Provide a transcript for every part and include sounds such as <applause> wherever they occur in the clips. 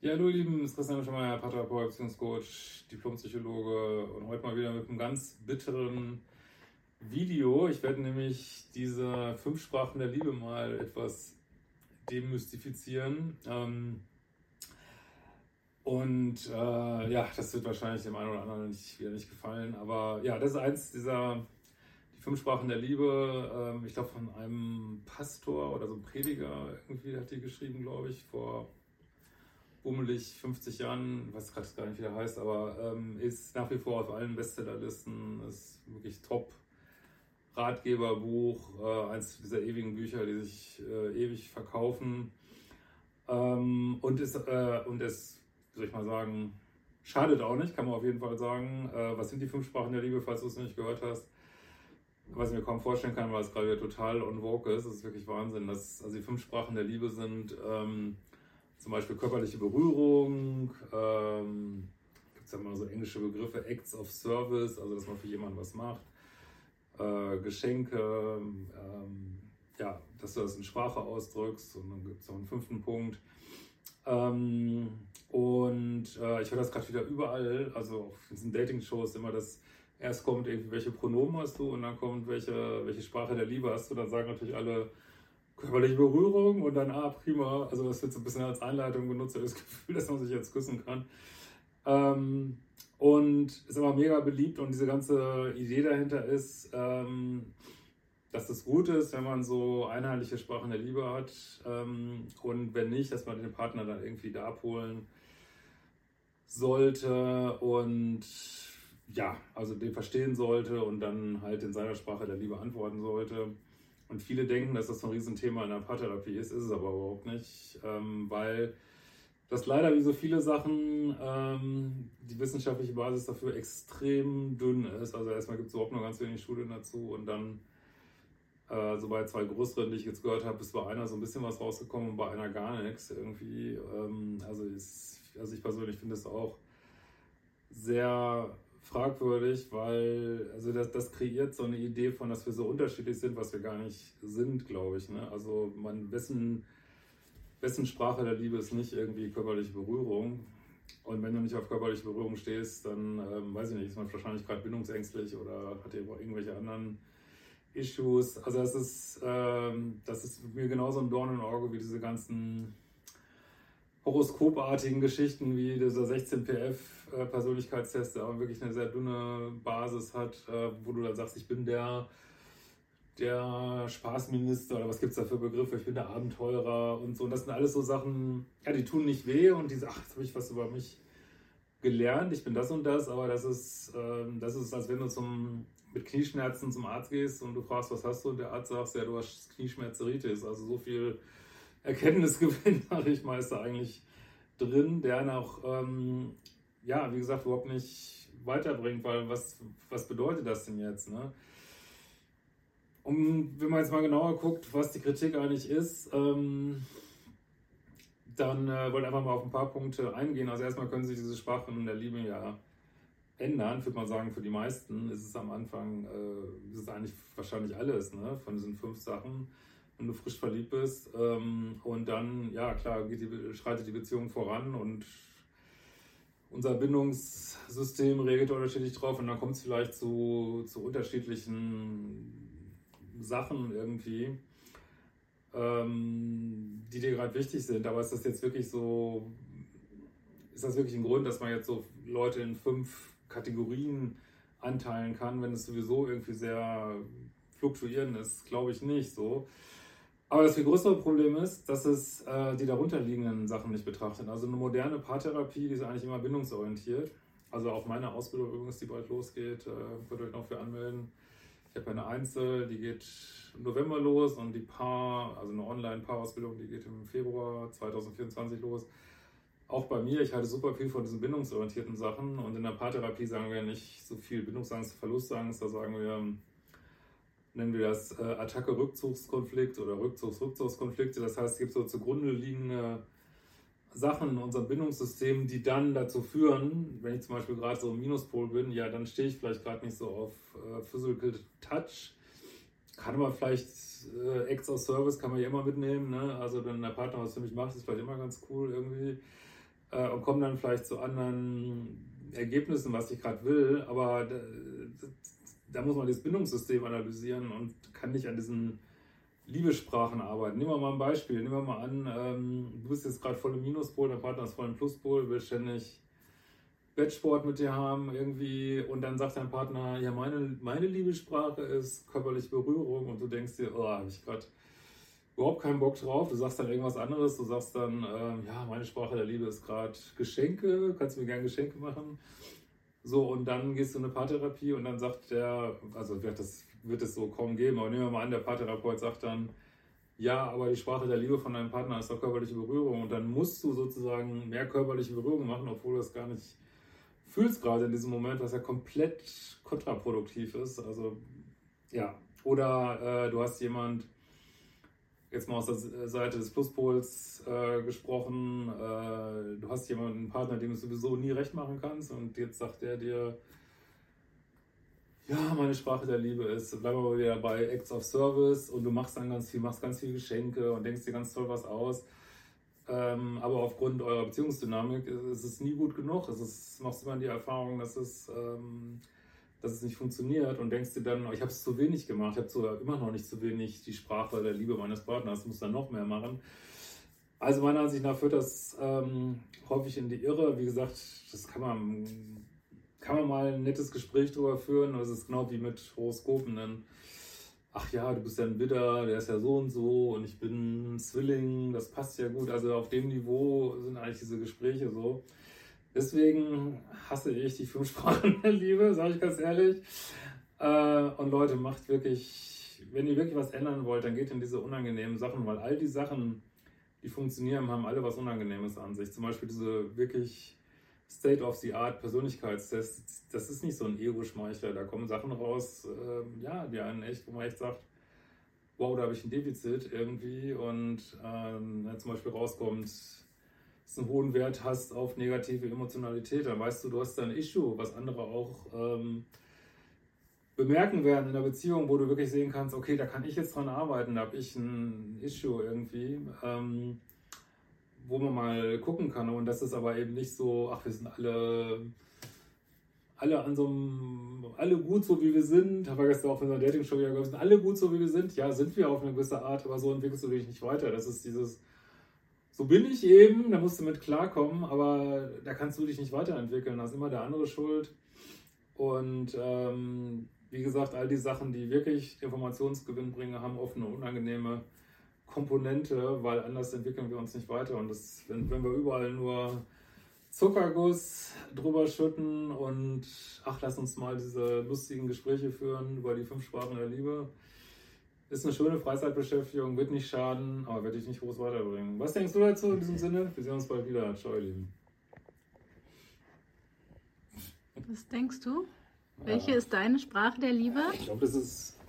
Ja, hallo ihr Lieben, das ist Christian Schemeier, Beziehungscoach, Diplompsychologe und heute mal wieder mit einem ganz bitteren Video. Ich werde nämlich diese fünf Sprachen der Liebe mal etwas demystifizieren. Ähm, und äh, ja, das wird wahrscheinlich dem einen oder anderen nicht, wieder nicht gefallen. Aber ja, das ist eins dieser, die fünf Sprachen der Liebe, ähm, ich glaube von einem Pastor oder so einem Prediger, irgendwie hat die geschrieben, glaube ich, vor bummelig 50 Jahren, weiß gerade gar nicht, wie der heißt, aber ähm, ist nach wie vor auf allen Bestsellerlisten, ist wirklich top. Ratgeberbuch, äh, eins dieser ewigen Bücher, die sich äh, ewig verkaufen. Ähm, und es, äh, und es, soll ich mal sagen, schadet auch nicht, kann man auf jeden Fall sagen. Äh, was sind die fünf Sprachen der Liebe, falls du es nicht gehört hast? Was ich mir kaum vorstellen kann, weil es gerade wieder total on vogue ist. Das ist wirklich Wahnsinn. Dass, also die fünf Sprachen der Liebe sind ähm, zum Beispiel körperliche Berührung, ähm, gibt es ja mal so englische Begriffe, Acts of Service, also dass man für jemanden was macht, äh, Geschenke, ähm, ja, dass du das in Sprache ausdrückst und dann gibt es noch einen fünften Punkt. Ähm, und äh, ich höre das gerade wieder überall, also auf diesen Dating-Shows immer, dass erst kommt irgendwie, welche Pronomen hast du und dann kommt, welche, welche Sprache der Liebe hast du, dann sagen natürlich alle, körperliche Berührung und dann, ah, prima, also das wird so ein bisschen als Einleitung genutzt, das Gefühl, <laughs> dass man sich jetzt küssen kann. Ähm, und ist aber mega beliebt und diese ganze Idee dahinter ist, ähm, dass es gut ist, wenn man so einheitliche Sprachen der Liebe hat ähm, und wenn nicht, dass man den Partner dann irgendwie da abholen sollte und ja, also den verstehen sollte und dann halt in seiner Sprache der Liebe antworten sollte. Und viele denken, dass das ein Riesenthema in der Paartherapie ist, ist es aber überhaupt nicht, ähm, weil das leider wie so viele Sachen ähm, die wissenschaftliche Basis dafür extrem dünn ist. Also erstmal gibt es überhaupt nur ganz wenig Studien dazu und dann äh, so bei zwei größeren, die ich jetzt gehört habe, ist bei einer so ein bisschen was rausgekommen und bei einer gar nichts irgendwie. Ähm, also, ist, also ich persönlich finde es auch sehr fragwürdig, weil also das, das kreiert so eine Idee von, dass wir so unterschiedlich sind, was wir gar nicht sind, glaube ich. Ne? Also man, wessen, wessen Sprache der Liebe ist nicht irgendwie körperliche Berührung. Und wenn du nicht auf körperliche Berührung stehst, dann ähm, weiß ich nicht, ist man wahrscheinlich gerade bindungsängstlich oder hat irgendwelche anderen Issues. Also das ist, ähm, das ist mir genauso ein Dorn im Auge wie diese ganzen horoskopartigen Geschichten wie dieser 16PF-Persönlichkeitstest, der aber wirklich eine sehr dünne Basis hat, äh, wo du dann sagst, ich bin der, der Spaßminister oder was gibt es da für Begriffe, ich bin der Abenteurer und so. Und das sind alles so Sachen, ja, die tun nicht weh und die sagen, ach, jetzt habe ich was über mich gelernt, ich bin das und das, aber das ist, ähm, das ist, als wenn du zum, mit Knieschmerzen zum Arzt gehst und du fragst, was hast du? Und der Arzt sagt, ja, du hast Knieschmerzeritis, also so viel Erkenntnisgewinn, <laughs> sage ich mal, ist da eigentlich drin, der auch, ähm, ja, wie gesagt, überhaupt nicht weiterbringt, weil was, was bedeutet das denn jetzt? Ne? Und wenn man jetzt mal genauer guckt, was die Kritik eigentlich ist, ähm, dann äh, wollte ich einfach mal auf ein paar Punkte eingehen. Also erstmal können sich diese Sprachen der Liebe ja ändern, würde man sagen, für die meisten ist es am Anfang, äh, ist es eigentlich wahrscheinlich alles, ne? von diesen fünf Sachen wenn du frisch verliebt bist. Ähm, und dann, ja klar, die, schreitet die Beziehung voran und unser Bindungssystem reagiert unterschiedlich drauf und dann kommt es vielleicht zu, zu unterschiedlichen Sachen irgendwie, ähm, die dir gerade wichtig sind. Aber ist das jetzt wirklich so, ist das wirklich ein Grund, dass man jetzt so Leute in fünf Kategorien anteilen kann, wenn es sowieso irgendwie sehr fluktuierend ist? Glaube ich nicht so. Aber das viel größere Problem ist, dass es äh, die darunterliegenden Sachen nicht betrachtet. Also eine moderne Paartherapie, die ist eigentlich immer bindungsorientiert. Also auch meine Ausbildung übrigens, die bald losgeht, äh, könnt ihr euch noch für anmelden. Ich habe eine Einzel, die geht im November los und die Paar, also eine Online-Paarausbildung, die geht im Februar 2024 los. Auch bei mir, ich halte super viel von diesen bindungsorientierten Sachen und in der Paartherapie sagen wir nicht so viel Bindungsangst, Verlustangst, da sagen wir, nennen wir das äh, Attacke-Rückzugskonflikt oder Rückzugs-Rückzugskonflikte. Das heißt, es gibt so zugrunde liegende Sachen in unserem Bindungssystem, die dann dazu führen, wenn ich zum Beispiel gerade so im Minuspol bin, ja, dann stehe ich vielleicht gerade nicht so auf äh, Physical Touch. Kann man vielleicht äh, Acts of Service kann man ja immer mitnehmen, ne? Also wenn der Partner was für mich macht, ist vielleicht immer ganz cool irgendwie. Äh, und komme dann vielleicht zu anderen Ergebnissen, was ich gerade will, aber da, muss man das Bindungssystem analysieren und kann nicht an diesen Liebessprachen arbeiten. Nehmen wir mal ein Beispiel. Nehmen wir mal an, ähm, du bist jetzt gerade voll im Minuspol, dein Partner ist voll im Pluspol, will ständig Bettsport mit dir haben irgendwie und dann sagt dein Partner, ja, meine, meine Liebessprache ist körperliche Berührung und du denkst dir, oh, habe ich gerade überhaupt keinen Bock drauf. Du sagst dann irgendwas anderes, du sagst dann, ähm, ja, meine Sprache der Liebe ist gerade Geschenke, kannst du mir gerne Geschenke machen. So, und dann gehst du in eine Paartherapie und dann sagt der, also wird das wird es so kaum geben, aber nehmen wir mal an, der Paartherapeut sagt dann, ja, aber die Sprache der Liebe von deinem Partner ist doch körperliche Berührung und dann musst du sozusagen mehr körperliche Berührung machen, obwohl du das gar nicht fühlst gerade in diesem Moment, was ja komplett kontraproduktiv ist. Also ja, oder äh, du hast jemand, jetzt mal aus der Seite des Pluspols äh, gesprochen, äh, du hast jemanden, einen Partner, dem du sowieso nie recht machen kannst und jetzt sagt er dir, ja, meine Sprache der Liebe ist, bleiben wir wieder bei Acts of Service und du machst dann ganz viel, machst ganz viele Geschenke und denkst dir ganz toll was aus. Ähm, aber aufgrund eurer Beziehungsdynamik ist es nie gut genug. Es ist, machst immer die Erfahrung, dass es, ähm, dass es nicht funktioniert und denkst dir dann, ich habe es zu wenig gemacht, ich habe sogar immer noch nicht zu wenig die Sprache der Liebe meines Partners, muss dann noch mehr machen. Also meiner Ansicht nach führt das ähm, häufig in die Irre. Wie gesagt, das kann man kann man mal ein nettes Gespräch darüber führen. Das ist genau wie mit Horoskopen. Dann, ach ja, du bist ja ein Widder, der ist ja so und so und ich bin ein Zwilling, das passt ja gut. Also auf dem Niveau sind eigentlich diese Gespräche so. Deswegen hasse ich die fünf Sprachen der Liebe, sage ich ganz ehrlich. Äh, und Leute, macht wirklich, wenn ihr wirklich was ändern wollt, dann geht in diese unangenehmen Sachen, weil all die Sachen, die funktionieren, haben alle was Unangenehmes an sich. Zum Beispiel diese wirklich State of the Art Persönlichkeitstest, das ist nicht so ein Ego-Schmeichler. Da kommen Sachen raus, äh, ja, die einen echt, wo man echt sagt, wow, da habe ich ein Defizit irgendwie. Und ähm, zum Beispiel rauskommt, einen hohen Wert hast auf negative Emotionalität, dann weißt du, du hast da ein Issue, was andere auch ähm, bemerken werden in der Beziehung, wo du wirklich sehen kannst, okay, da kann ich jetzt dran arbeiten, da habe ich ein Issue irgendwie. Ähm, wo man mal gucken kann. Und das ist aber eben nicht so, ach, wir sind alle, alle an so einem, alle gut so wie wir sind. Habe ich gestern auch in der Dating-Show wieder gesagt, sind alle gut so wie wir sind. Ja, sind wir auf eine gewisse Art, aber so entwickelst du dich nicht weiter. Das ist dieses, so bin ich eben, da musst du mit klarkommen, aber da kannst du dich nicht weiterentwickeln. Da ist immer der andere schuld. Und ähm, wie gesagt, all die Sachen, die wirklich Informationsgewinn bringen, haben oft eine unangenehme Komponente, weil anders entwickeln wir uns nicht weiter. Und das, wenn, wenn wir überall nur Zuckerguss drüber schütten und ach, lass uns mal diese lustigen Gespräche führen über die fünf Sprachen der Liebe. Ist eine schöne Freizeitbeschäftigung, wird nicht schaden, aber werde ich nicht groß weiterbringen. Was denkst du dazu in diesem Sinne? Wir sehen uns bald wieder. Ciao, ihr Lieben. Was denkst du? Welche ist deine Sprache der Liebe? Ich glaube, das ist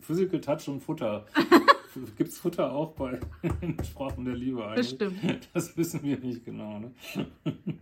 Physical Touch und Futter. <laughs> Gibt es Futter auch bei <laughs> Sprachen der Liebe eigentlich? Bestimmt. Das wissen wir nicht genau. Ne? <laughs>